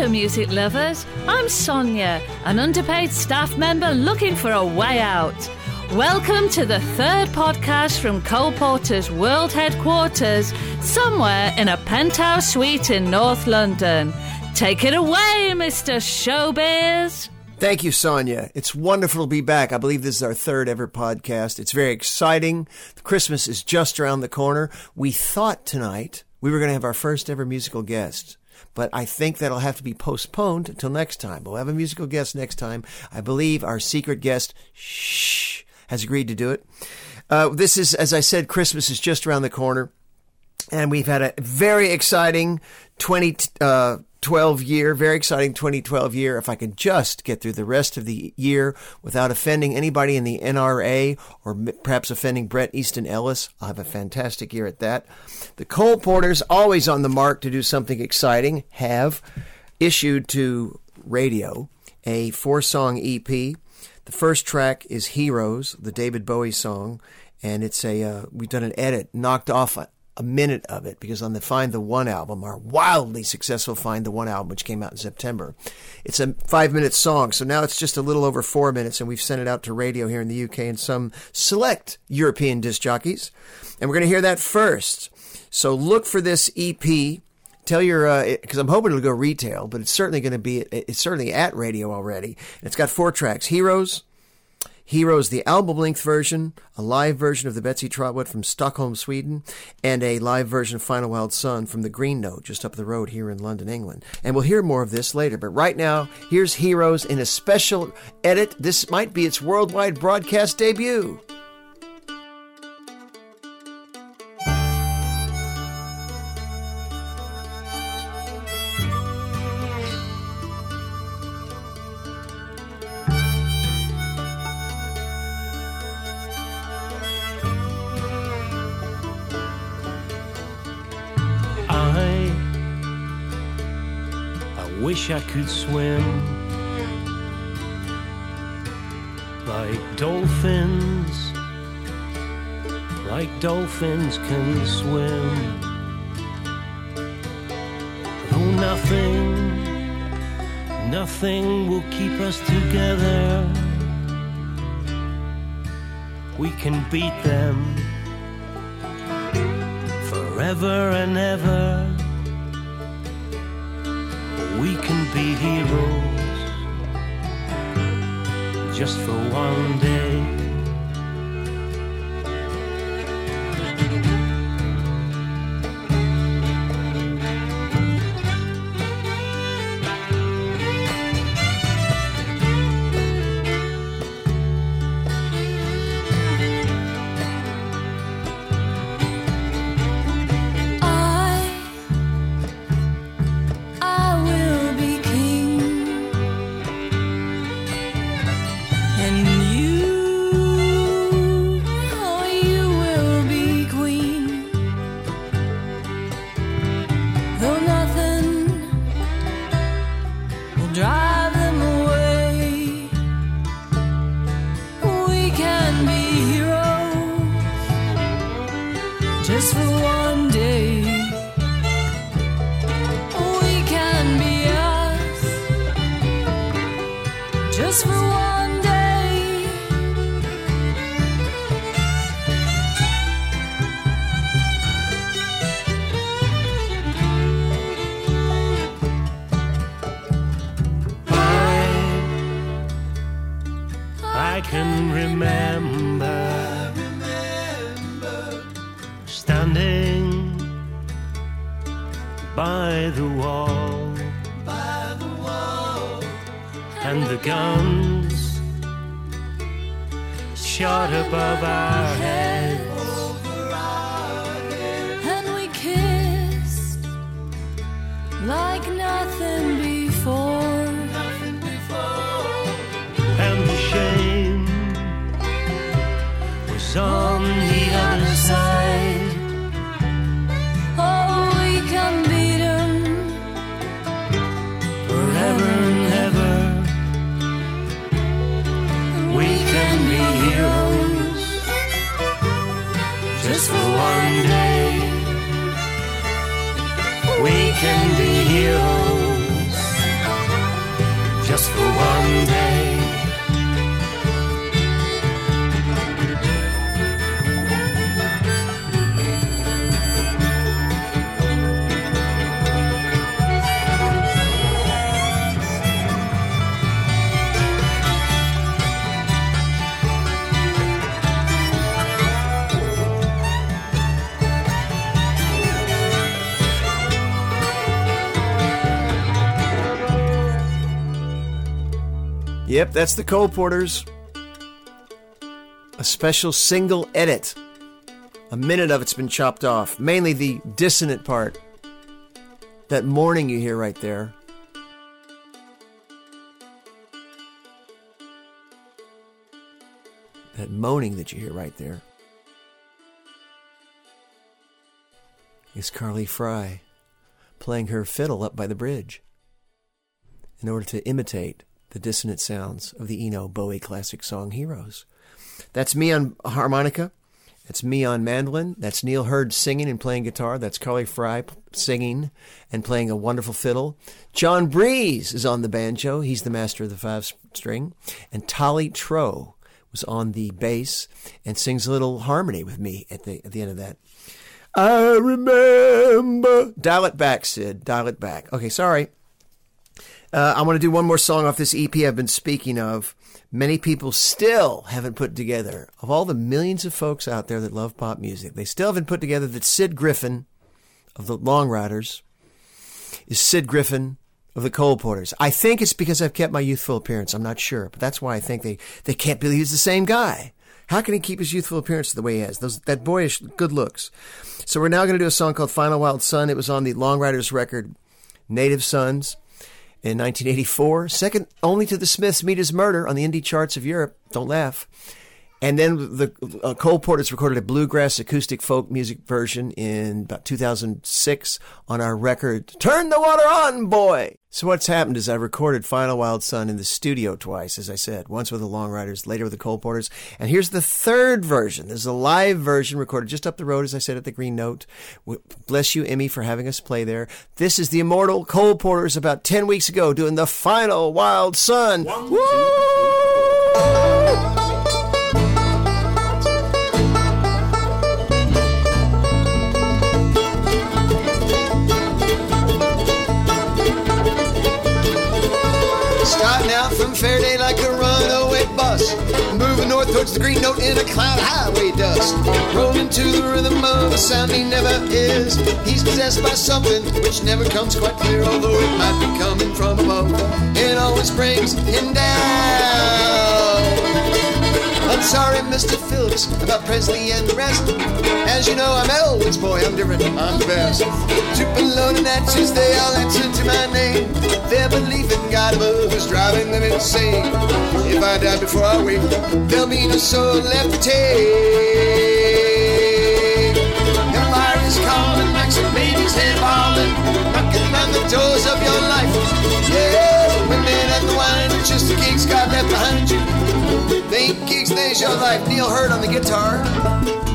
Hello, music lovers. I'm Sonia, an underpaid staff member looking for a way out. Welcome to the third podcast from Coal Porters world headquarters, somewhere in a penthouse suite in North London. Take it away, Mr. Showbiz. Thank you, Sonia. It's wonderful to be back. I believe this is our third ever podcast. It's very exciting. Christmas is just around the corner. We thought tonight we were going to have our first ever musical guest but I think that'll have to be postponed until next time. We'll have a musical guest next time. I believe our secret guest, shh, has agreed to do it. Uh, this is, as I said, Christmas is just around the corner. And we've had a very exciting 20, uh, 12 year, very exciting 2012 year. If I can just get through the rest of the year without offending anybody in the NRA or perhaps offending Bret Easton Ellis, I'll have a fantastic year at that. The Coal Porters, always on the mark to do something exciting, have issued to radio a four song EP. The first track is Heroes, the David Bowie song, and it's a, uh, we've done an edit, knocked off a minute of it because on the Find the One album, our wildly successful Find the One album, which came out in September, it's a five minute song. So now it's just a little over four minutes, and we've sent it out to radio here in the UK and some select European disc jockeys. And we're going to hear that first. So look for this EP. Tell your, because uh, I'm hoping it'll go retail, but it's certainly going to be, it's certainly at radio already. It's got four tracks Heroes, Heroes, the album length version, a live version of the Betsy Trotwood from Stockholm, Sweden, and a live version of Final Wild Son from the Green Note just up the road here in London, England. And we'll hear more of this later. But right now, here's Heroes in a special edit. This might be its worldwide broadcast debut. I could swim like dolphins, like dolphins can swim. Though nothing, nothing will keep us together, we can beat them forever and ever we can be heroes just for one day. just for one. Yep, that's the Coal Porters. A special single edit. A minute of it's been chopped off, mainly the dissonant part. That mourning you hear right there. That moaning that you hear right there is Carly Frey playing her fiddle up by the bridge in order to imitate the dissonant sounds of the Eno Bowie classic song Heroes. That's me on harmonica. That's me on mandolin. That's Neil Herd singing and playing guitar. That's Carly Frey singing and playing a wonderful fiddle. John Breeze is on the banjo. He's the master of the five string. And Tolly Tro was on the bass and sings a little harmony with me at the at the end of that. I remember. Dial it back, Sid. Dial it back. Okay, sorry. Uh, I want to do one more song off this EP I've been speaking of. Many people still haven't put together, of all the millions of folks out there that love pop music, they still haven't put together that Sid Griffin of the Long Ryders is Sid Griffin of the Coal Porters. I think it's because I've kept my youthful appearance. I'm not sure, but that's why I think they, they can't believe he's the same guy. How can he keep his youthful appearance the way he has? Those, that boyish good looks. So we're now going to do a song called Final Wild Son. It was on the Long Ryders record, Native Sons in 1984, second only to the Smiths' Meat Is Murder on the indie charts of Europe. Don't laugh. And then the uh, Coal Porters recorded a bluegrass acoustic folk music version in about 2006 on our record Turn the Water On, Boy. So what's happened is I recorded Final Wild Son in the studio twice, as I said, once with the Long Ryders, later with the Coal Porters. And here's the third version. There's a live version recorded just up the road, as I said, at the Green Note. Bless you, Emmy, for having us play there. This is the immortal Coal Porters about 10 weeks ago doing the Final Wild Son. One, From Ferriday like a runaway bus. Moving north towards the green note in a cloud of highway dust. Rolling to the rhythm of a sound he never is. He's possessed by something which never comes quite clear, although it might be coming from above. It always brings him down. I'm sorry, Mr. Phillips, about Presley and the rest. As you know, I'm Elwood's boy, I'm different, I'm the best. Tupelo and Natchez, they all answer to my name. Their belief in God above is driving them insane. If I die before I wake, there'll be no soul left to take. Empire is calling baby's head falling, knocking on the doors of your life. Yeah, the women and the wine, just the gigs got left behind you. Think gigs, there's your life. Neil Herd on the guitar.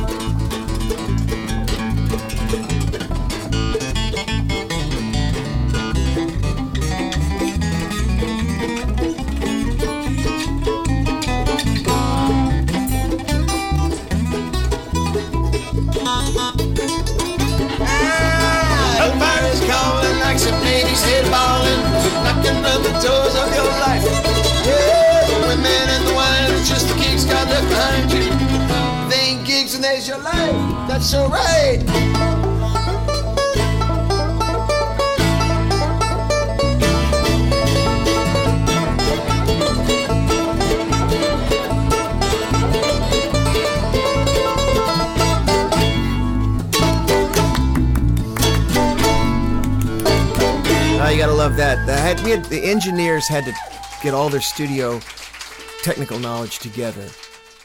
There's your life. That's right. you gotta love that. The, had, we had, the engineers had to get all their studio technical knowledge together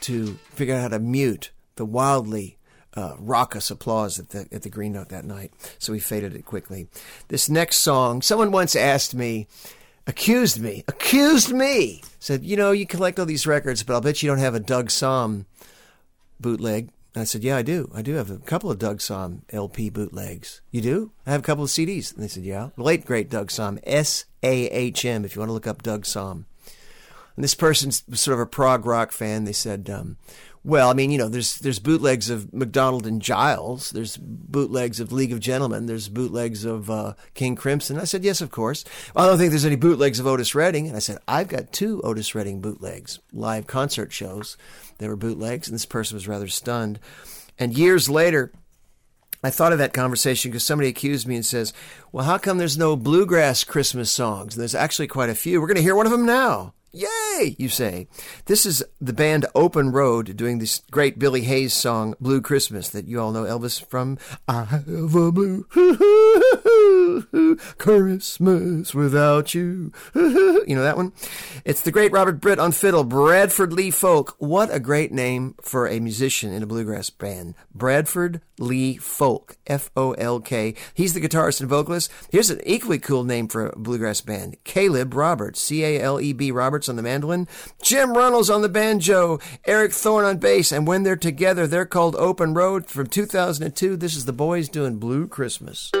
to figure out how to mute the wildly uh, raucous applause at the at the Green Note that night. So we faded it quickly. This next song, someone once asked me, accused me, accused me, said, you know, you collect all these records, but I'll bet you don't have a Doug Sahm bootleg. And I said, Yeah, I do. I do have a couple of Doug Sahm LP bootlegs. You do? I have a couple of CDs. And they said, Yeah. Late, great Doug Sahm, S A H M, if you want to look up Doug Sahm. And this person's sort of a prog rock fan. They said, um, well, I mean, you know, there's there's bootlegs of McDonald and Giles. There's bootlegs of League of Gentlemen. There's bootlegs of uh, King Crimson. I said, yes, of course. I don't think there's any bootlegs of Otis Redding. And I said, I've got two Otis Redding bootlegs, live concert shows. They were bootlegs, and this person was rather stunned. And years later, I thought of that conversation because somebody accused me and says, Well, how come there's no bluegrass Christmas songs? And there's actually quite a few. We're going to hear one of them now. Yay! Hooray! You say. This is the band Open Road doing this great Billy Hayes song, Blue Christmas, that you all know Elvis from. I have a blue Christmas without you. You know that one? It's the great Robert Britt on fiddle, Bradford Lee Folk. What a great name for a musician in a bluegrass band. Bradford Lee Folk. F O L K. He's the guitarist and vocalist. Here's an equally cool name for a bluegrass band. Caleb Roberts. C A L E B Roberts on the mandolin. Jim Runnels on the banjo. Eric Thorne on bass. And when they're together, they're called Open Road from 2002. This is the boys doing Blue Christmas.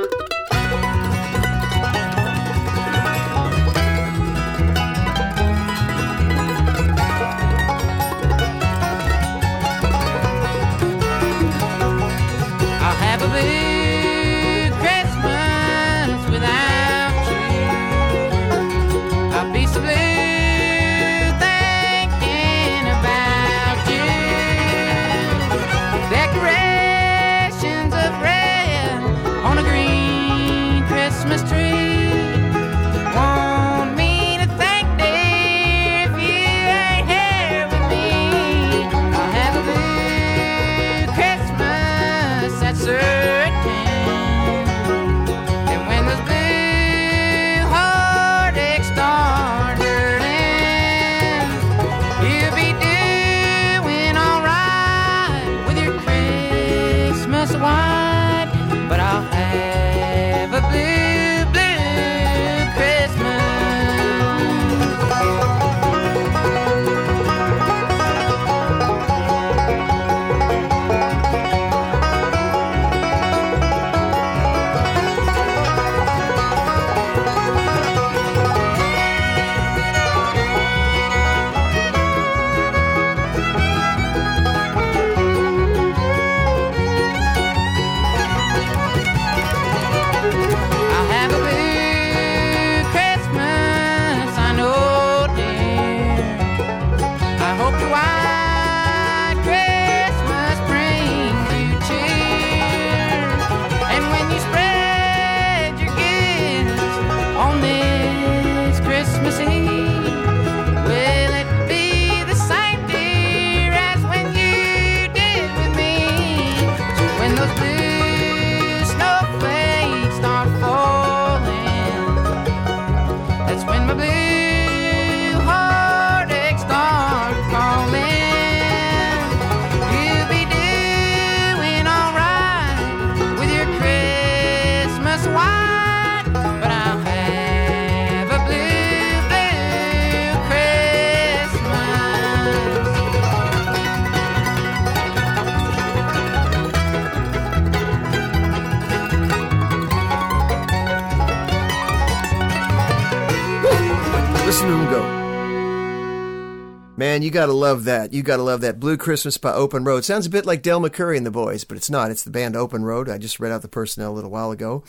Gotta love that. You gotta love that. Blue Christmas by Open Road. Sounds a bit like Del McCoury and the boys, but it's not. It's the band Open Road. I just read out the personnel a little while ago.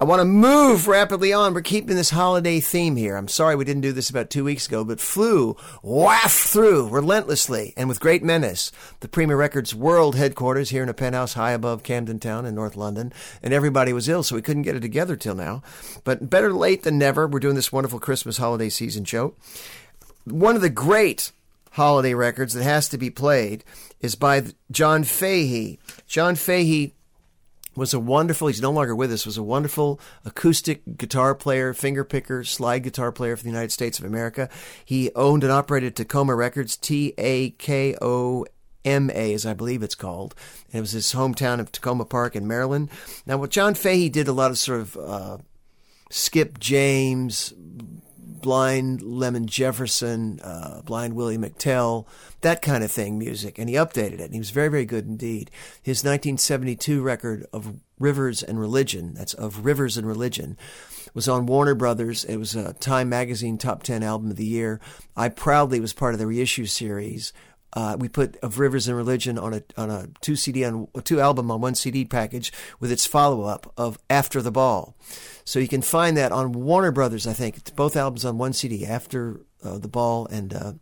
I want to move rapidly on. We're keeping this holiday theme here. I'm sorry we didn't do this about two weeks ago, but flu waft through relentlessly and with great menace the Prima Records world headquarters here in a penthouse high above Camden Town in North London, and everybody was ill, so we couldn't get it together till now. But better late than never. We're doing this wonderful Christmas holiday season show. One of the great holiday records that has to be played is by John Fahey. John Fahey was a wonderful, he's no longer with us, was a wonderful acoustic guitar player, finger picker, slide guitar player for the United States of America. He owned and operated Takoma Records, T A K O M A, as I believe it's called. And it was his hometown of Takoma Park in Maryland. Now, what John Fahey did a lot of sort of uh, Skip James, Blind Lemon Jefferson, uh, Blind Willie McTell, that kind of thing, music. And he updated it. And he was very, very good indeed. His 1972 record of Rivers and Religion, that's of Rivers and Religion, was on Warner Brothers. It was a Time Magazine Top 10 Album of the Year. I proudly was part of the reissue series. Uh, we put of Rivers and Religion on a on a two CD on two album on one CD package with its follow up of After the Ball. So you can find that on Warner Brothers. I think it's both albums on one CD, After uh, the Ball and uh,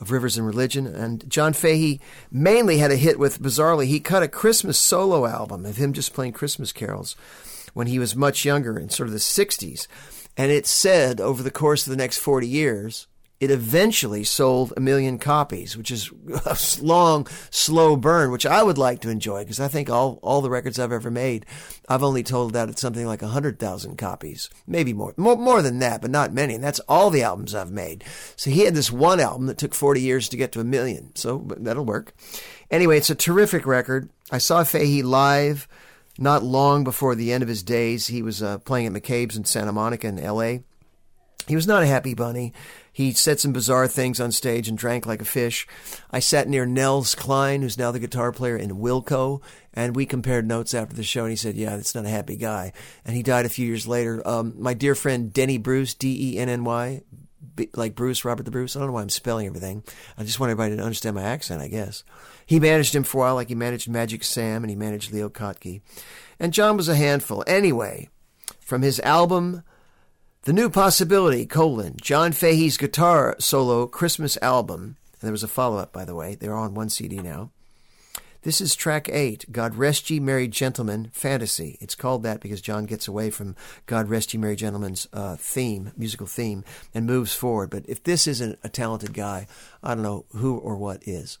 of Rivers and Religion. And John Fahey mainly had a hit with bizarrely he cut a Christmas solo album of him just playing Christmas carols when he was much younger in sort of the 60s. And it said over the course of the next 40 years, it eventually sold a million copies, which is a long, slow burn, which I would like to enjoy because I think all, all the records I've ever made, I've only told that it's something like 100,000 copies, maybe more, more, more than that, but not many. And that's all the albums I've made. So he had this one album that took 40 years to get to a million. So that'll work. Anyway, it's a terrific record. I saw Fahey live not long before the end of his days. He was uh, playing at McCabe's in Santa Monica in L.A. He was not a happy bunny. He said some bizarre things on stage and drank like a fish. I sat near Nels Cline, who's now the guitar player in Wilco, and we compared notes after the show. And he said, "Yeah, that's not a happy guy." And he died a few years later. Um, my dear friend Denny Bruce, D E N N Y, like Bruce, Robert the Bruce. I don't know why I'm spelling everything. I just want everybody to understand my accent, I guess. He managed him for a while, like he managed Magic Sam and he managed Leo Kottke. And John was a handful. Anyway, from his album the New Possibility, colon, John Fahey's guitar solo Christmas album. And there was a follow up, by the way. They're on one CD now. This is track eight, God Rest Ye Merry Gentlemen Fantasy. It's called that because John gets away from God Rest Ye Merry Gentlemen's uh, theme, musical theme, and moves forward. But if this isn't a talented guy, I don't know who or what is.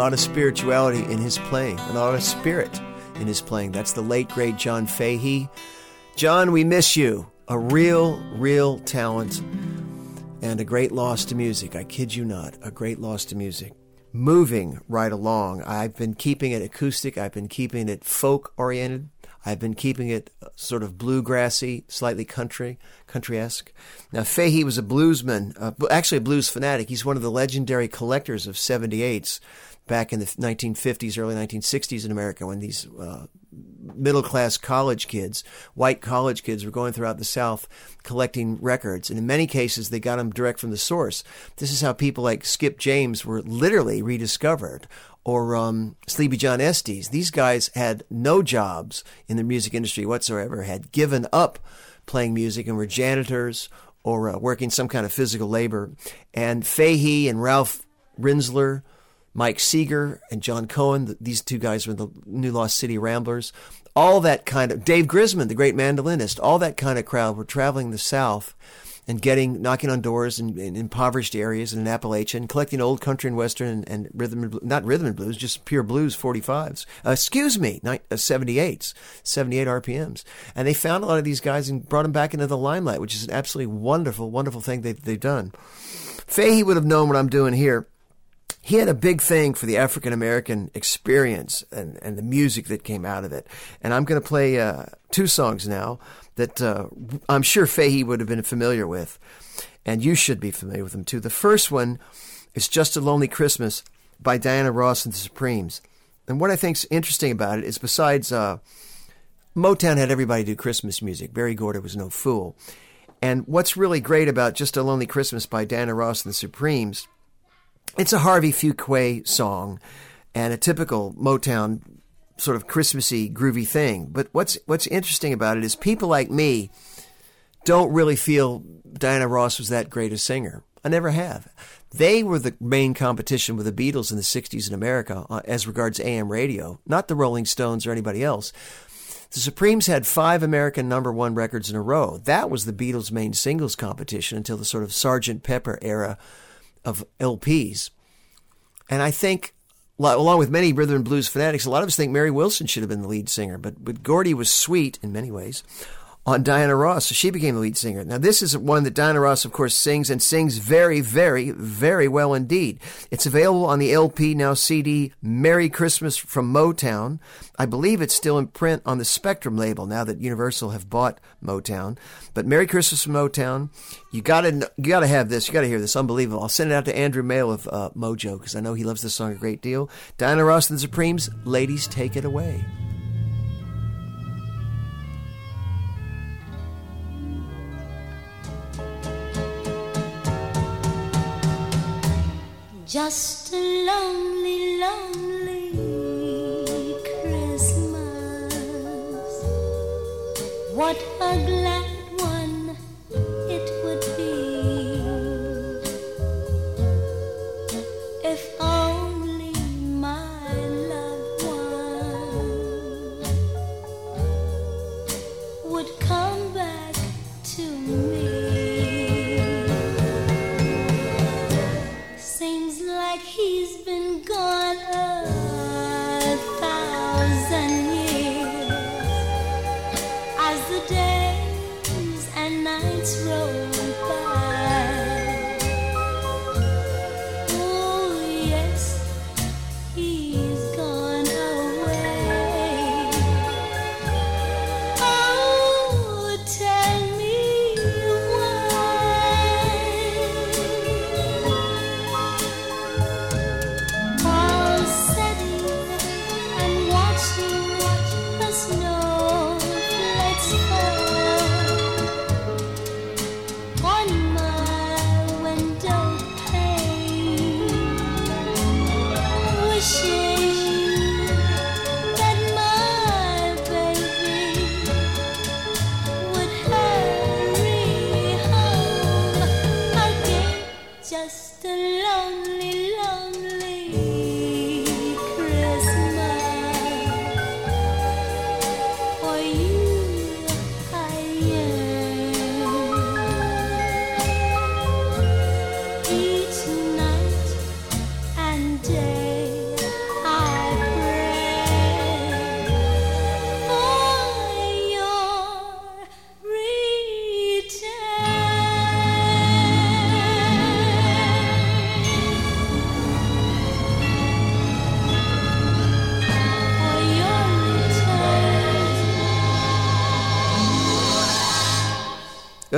Lot of spirituality in his playing, a lot of spirit in his playing. That's the late, great John Fahey. John, we miss you. A real, real talent and a great loss to music. I kid you not, a great loss to music. Moving right along. I've been keeping it acoustic, I've been keeping it folk oriented. I've been keeping it sort of bluegrassy, slightly country, country-esque. Now, Fahey was a bluesman, uh, actually a blues fanatic. He's one of the legendary collectors of 78s back in the 1950s, early 1960s in America when these uh, middle class college kids, white college kids, were going throughout the South collecting records. And in many cases, they got them direct from the source. This is how people like Skip James were literally rediscovered. Or um, Sleepy John Estes. These guys had no jobs in the music industry whatsoever, had given up playing music and were janitors or uh, working some kind of physical labor. And Fahey and Ralph Rinzler, Mike Seeger and John Cohen. These two guys were the New Lost City Ramblers. All that kind of Dave Grisman, the great mandolinist, all that kind of crowd were traveling the South and getting knocking on doors in, in impoverished areas in Appalachia and collecting old country and western and, and rhythm and not rhythm and blues, just pure blues 45s. Uh, excuse me, ni- uh, 78s, 78 RPMs. And they found a lot of these guys and brought them back into the limelight, which is an absolutely wonderful, wonderful thing they, they've done. Fahey would have known what I'm doing here he had a big thing for the African American experience and, and the music that came out of it. And I'm going to play uh, two songs now that uh, I'm sure Fahey would have been familiar with, and you should be familiar with them too. The first one is Just a Lonely Christmas by Diana Ross and the Supremes. And what I think's interesting about it is besides uh, Motown had everybody do Christmas music, Berry Gordy was no fool. And what's really great about Just a Lonely Christmas by Diana Ross and the Supremes – it's a Harvey Fuqua song and a typical Motown sort of Christmassy, groovy thing. But what's what's interesting about it is people like me don't really feel Diana Ross was that great a singer. I never have. They were the main competition with the Beatles in the 60s in America uh, as regards AM radio, not the Rolling Stones or anybody else. The Supremes had five American number one records in a row. That was the Beatles' main singles competition until the sort of Sgt. Pepper era of LPs. And I think, along with many rhythm and blues fanatics, a lot of us think Mary Wilson should have been the lead singer, but, but Gordy was sweet in many ways on Diana Ross, so she became the lead singer. Now, this is one that Diana Ross, of course, sings and sings very, very, very well indeed. It's available on the LP, now CD, Merry Christmas from Motown. I believe it's still in print on the Spectrum label now that Universal have bought Motown. But Merry Christmas from Motown. You gotta, you gotta have this. You gotta hear this. Unbelievable. I'll send it out to Andrew Male of uh, Mojo because I know he loves this song a great deal. Diana Ross and the Supremes, ladies, take it away. Just a lonely, lonely Christmas. What a glad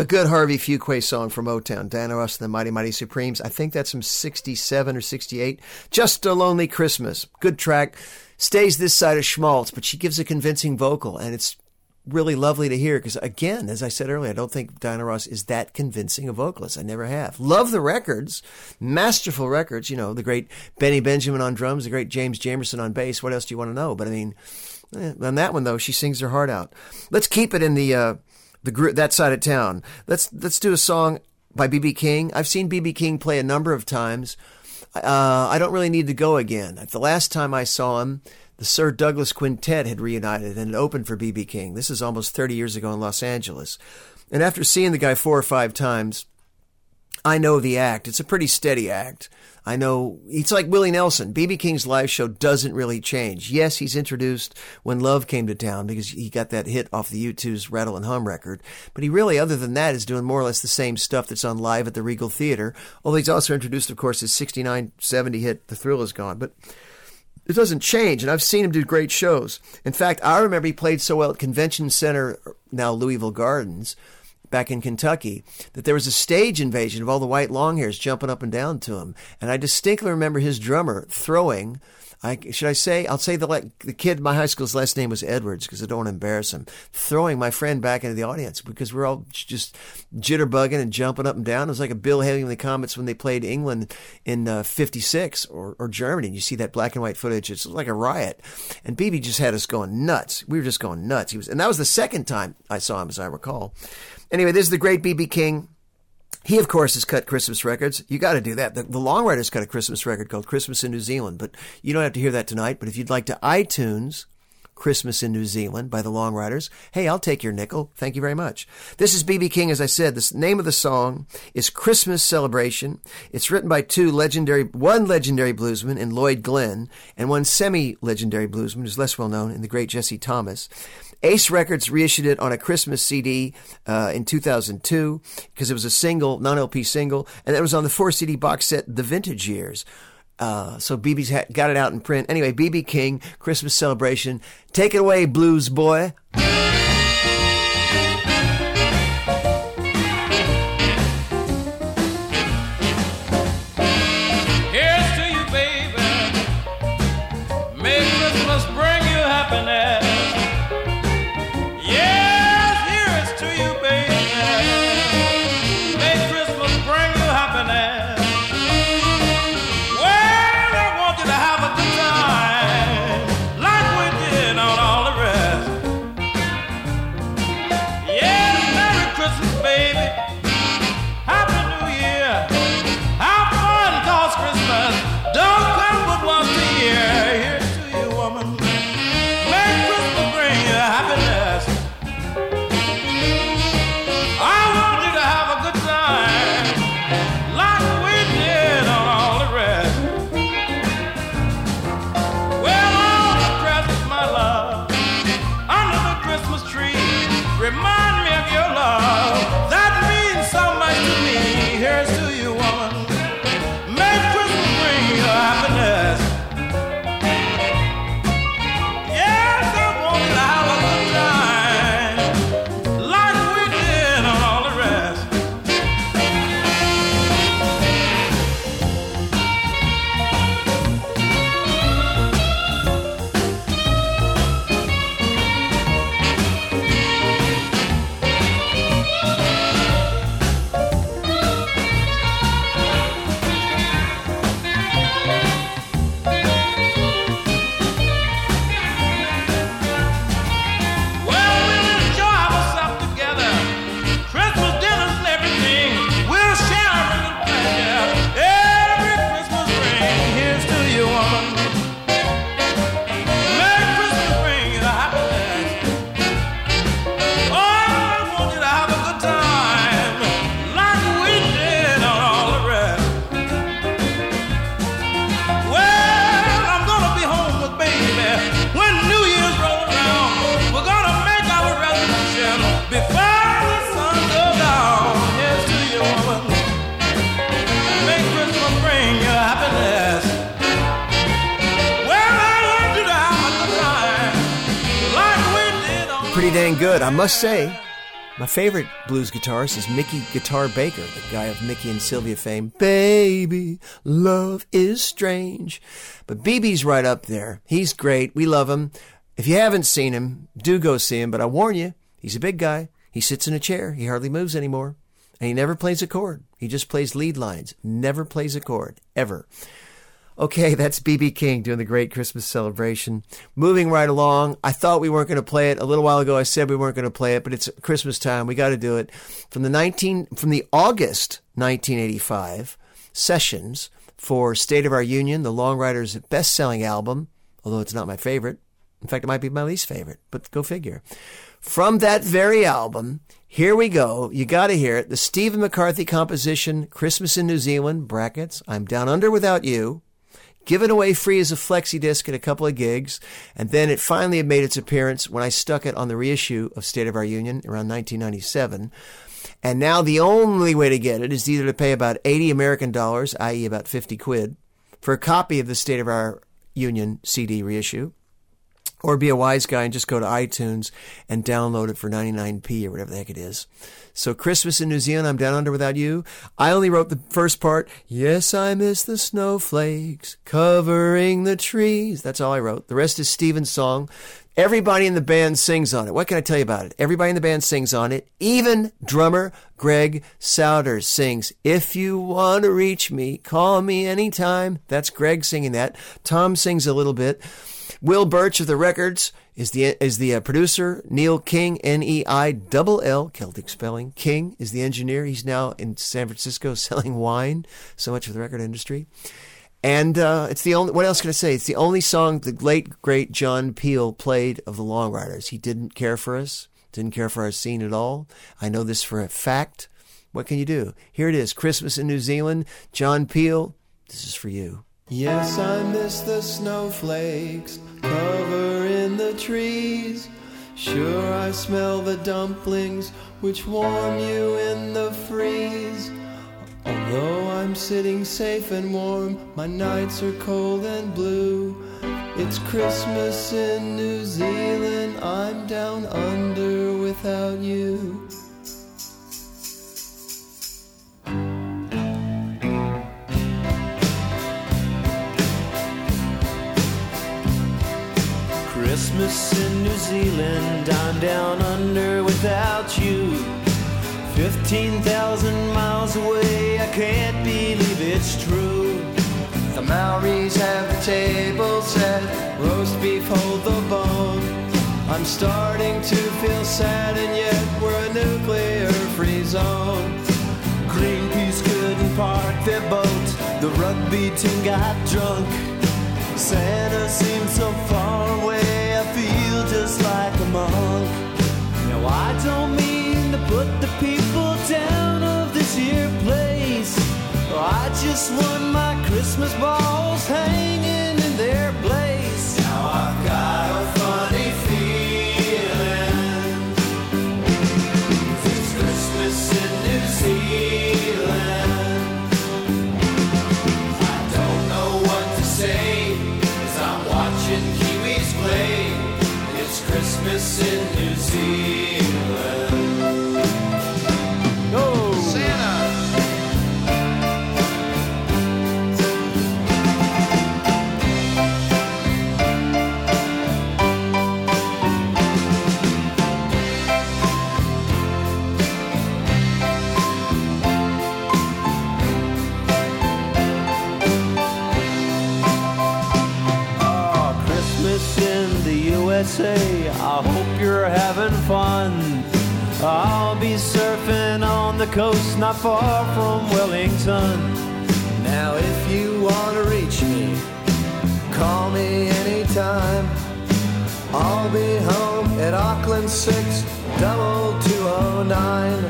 A good Harvey Fuqua song from Motown, Diana Ross and the Mighty Mighty Supremes. I think that's from 67 or 68. Just a Lonely Christmas. Good track. Stays this side of Schmaltz, but she gives a convincing vocal, and it's really lovely to hear because, again, as I said earlier, I don't think Diana Ross is that convincing a vocalist. I never have. Love the records, masterful records. You know, the great Benny Benjamin on drums, the great James Jamerson on bass. What else do you want to know? But I mean, eh, on that one though, she sings her heart out. Let's keep it in the uh, the that side of town. Let's let's do a song by BB King. I've seen BB King play a number of times. Uh, I don't really need to go again. The last time I saw him, the Sir Douglas Quintet had reunited and opened for BB King. This is almost 30 years ago in Los Angeles. And after seeing the guy four or five times, I know the act. It's a pretty steady act. I know it's like Willie Nelson. BB King's live show doesn't really change. Yes, he's introduced when Love came to town because he got that hit off the U2's Rattle and Hum record. But he really, other than that, is doing more or less the same stuff that's on live at the Regal Theater. Although he's also introduced, of course, his 69 70 hit, The Thrill Is Gone. But it doesn't change, and I've seen him do great shows. In fact, I remember he played so well at Convention Center, now Louisville Gardens, back in Kentucky, that there was a stage invasion of all the white long hairs jumping up and down to him. And I distinctly remember his drummer throwing. I, should I say? I'll say the the kid my high school's last name was Edwards because I don't want to embarrass him. Throwing my friend back into the audience because we're all just jitterbugging and jumping up and down. It was like a Bill Haley in the Comets when they played England in uh, '56 or, or Germany. And you see that black and white footage. It's like a riot. And BB just had us going nuts. We were just going nuts. He was, and that was the second time I saw him, as I recall. Anyway, this is the great BB King. He, of course, has cut Christmas records. You got to do that. The, the Long Ryders cut a Christmas record called Christmas in New Zealand, but you don't have to hear that tonight. But if you'd like to iTunes Christmas in New Zealand by the Long Ryders, hey, I'll take your nickel. Thank you very much. This is BB King, as I said. The name of the song is Christmas Celebration. It's written by two legendary, one legendary bluesman in Lloyd Glenn, and one semi-legendary bluesman who's less well known in the great Jesse Thomas. Ace Records reissued it on a Christmas CD uh, in 2002 because it was a single, non LP single, and it was on the four CD box set, The Vintage Years. Uh, so BB's ha- got it out in print. Anyway, BB King, Christmas celebration. Take it away, blues boy. Good, I must say. My favorite blues guitarist is Mickey Guitar Baker, the guy of Mickey and Sylvia fame. Baby, love is strange. But BB's right up there. He's great. We love him. If you haven't seen him, do go see him. But I warn you, he's a big guy. He sits in a chair. He hardly moves anymore. And he never plays a chord. He just plays lead lines. Never plays a chord. Ever. Okay, that's BB King doing the great Christmas celebration. Moving right along. I thought we weren't going to play it. A little while ago I said we weren't going to play it, but it's Christmas time. We got to do it. From the 19 from the August 1985 sessions for State of Our Union, the Long Ryders best-selling album, although it's not my favorite. In fact, it might be my least favorite, but go figure. From that very album, here we go. You got to hear it. The Stephen McCarthy composition, Christmas in New Zealand, brackets, I'm Down Under Without You, given away free as a flexi disc at a couple of gigs. And then it finally had made its appearance when I stuck it on the reissue of State of Our Union around 1997. And now the only way to get it is either to pay about 80 American dollars, i.e. about 50 quid, for a copy of the State of Our Union CD reissue, or be a wise guy and just go to iTunes and download it for 99p or whatever the heck it is. So Christmas in New Zealand, I'm down under without you. I only wrote the first part. Yes, I miss the snowflakes covering the trees. That's all I wrote. The rest is Stephen's song. Everybody in the band sings on it. What can I tell you about it? Everybody in the band sings on it. Even drummer Greg Sowders sings, If you want to reach me, call me anytime. That's Greg singing that. Tom sings a little bit. Will Birch of the records is the is the uh, producer. Neill King, N E I double L, Celtic spelling. King is the engineer. He's now in San Francisco selling wine. So much for the record industry. And uh, it's the only. What else can I say? It's the only song the late great John Peel played of the Long Ryders. He didn't care for us. Didn't care for our scene at all. I know this for a fact. What can you do? Here it is. Christmas in New Zealand. John Peel. This is for you. Yes, I miss the snowflakes covering the trees. Sure, I smell the dumplings which warm you in the freeze. Although I'm sitting safe and warm, my nights are cold and blue. It's Christmas in New Zealand, I'm down under without you. Christmas in New Zealand, I'm down under without you. 15,000 miles away, I can't believe it's true. The Maoris have the table set, roast beef hold the bone. I'm starting to feel sad, and yet we're a nuclear free zone. Greenpeace couldn't park their boat, the rugby team got drunk. Santa seems so far away, I feel just like a monk. Now I don't mean to put the people down of this here place. I just want my Christmas balls hanging fun. I'll be surfing on the coast not far from Wellington. Now, if you want to reach me, call me anytime. I'll be home at Auckland 6 double two oh nine.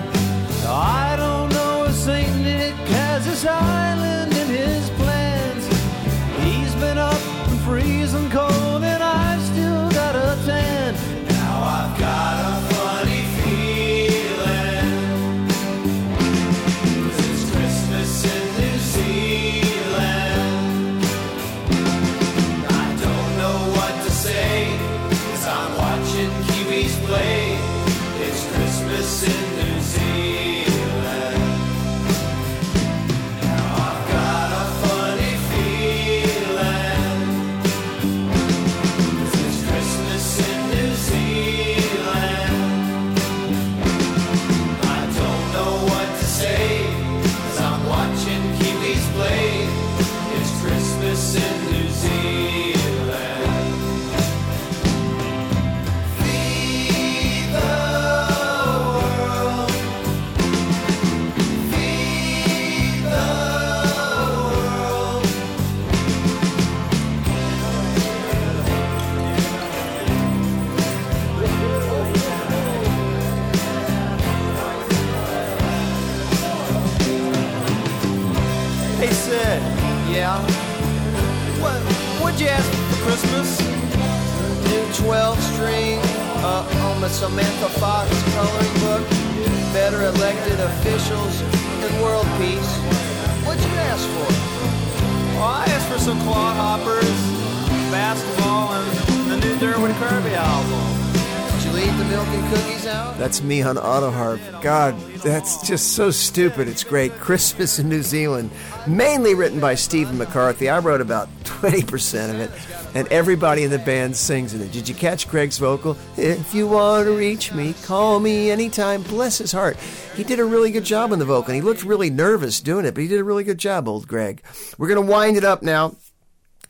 I don't know if St. Nick has this island Christmas. New 12 string uh, on the Samantha Fox coloring book. Better elected officials and world peace. What'd you ask for? Well, I asked for some quad hoppers, basketball, and the new Derwood Kirby album. That's me on auto harp. God, that's just so stupid. It's great. Christmas in New Zealand, mainly written by Stephen McCarthy. I wrote about 20% of it, and everybody in the band sings in it. Did you catch Greg's vocal? If you want to reach me, call me anytime. Bless his heart. He did a really good job on the vocal, and he looked really nervous doing it, but he did a really good job, old Greg. We're going to wind it up now.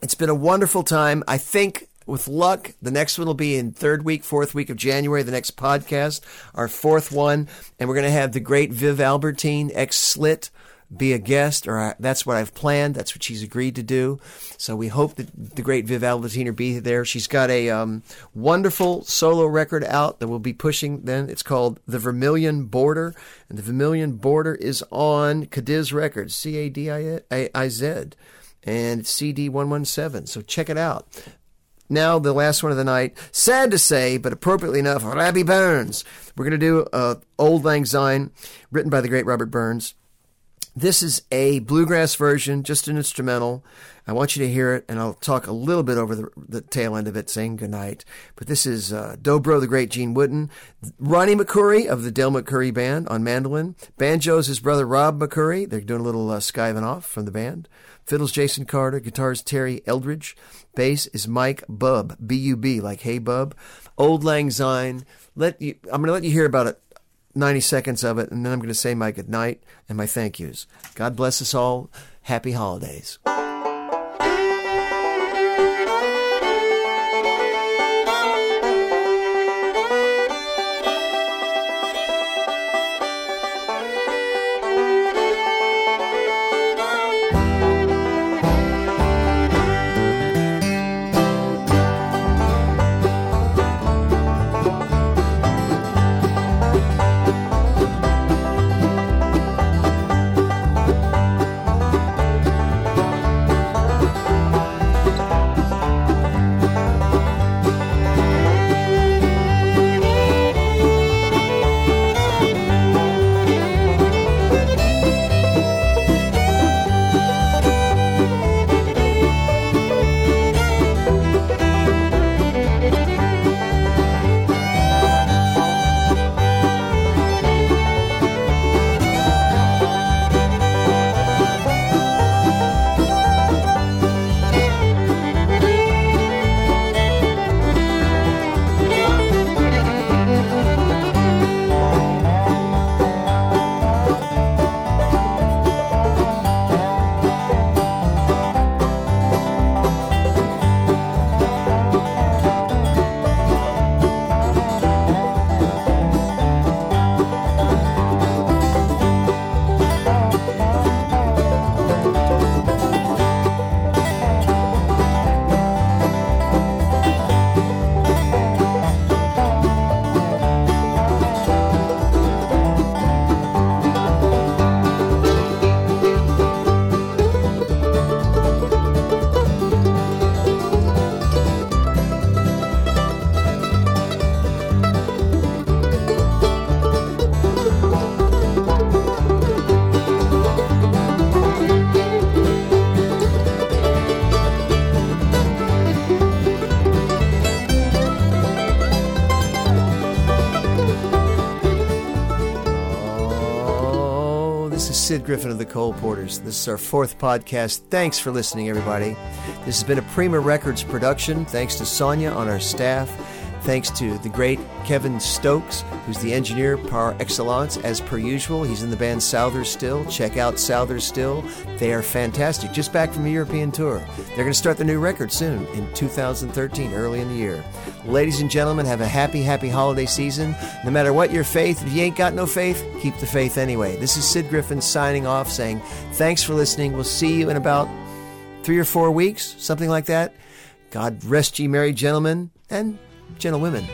It's been a wonderful time. I think with luck, the next one will be in third week, fourth week of January, the next podcast, our fourth one. And we're going to have the great Viv Albertine, ex Slit, be a guest, or I, that's what I've planned. That's what she's agreed to do. So we hope that the great Viv Albertine will be there. She's got a um, wonderful solo record out that we'll be pushing then. It's called The Vermilion Border. And The Vermilion Border is on Cadiz Records, C A D I Z and CD 117. So check it out. Now, the last one of the night. Sad to say, but appropriately enough, Robbie Burns. We're going to do uh, Auld Lang Syne, written by the great Robert Burns. This is a bluegrass version, just an instrumental. I want you to hear it, and I'll talk a little bit over the, the tail end of it, saying goodnight. But this is uh, Dobro, the great Gene Wooten, Ronnie McCoury of the Del McCoury Band on mandolin, banjos his brother Rob McCoury. They're doing a little uh, skiving off from the band. Fiddles Jason Carter, guitars Terry Eldredge, bass is Mike Bub, B U B, like Hey Bub. Auld Lang Syne. Let you. I'm going to let you hear about it 90 seconds of it, and then I'm going to say my good night and my thank yous. God bless us all. Happy holidays. Griffin of the Coal Porters. This is our fourth podcast. Thanks for listening, everybody. This has been a Prima Records production. Thanks to Sonia on our staff. Thanks to the great Kevin Stokes, who's the engineer par excellence, as per usual. He's in the band Souther Still. Check out Souther Still. They are fantastic. Just back from a European tour. They're going to start the new record soon in 2013, early in the year. Ladies and gentlemen, have a happy, happy holiday season. No matter what your faith, if you ain't got no faith, keep the faith anyway. This is Sid Griffin signing off, saying thanks for listening. We'll see you in about three or four weeks, something like that. God rest ye, merry gentlemen and gentlewomen.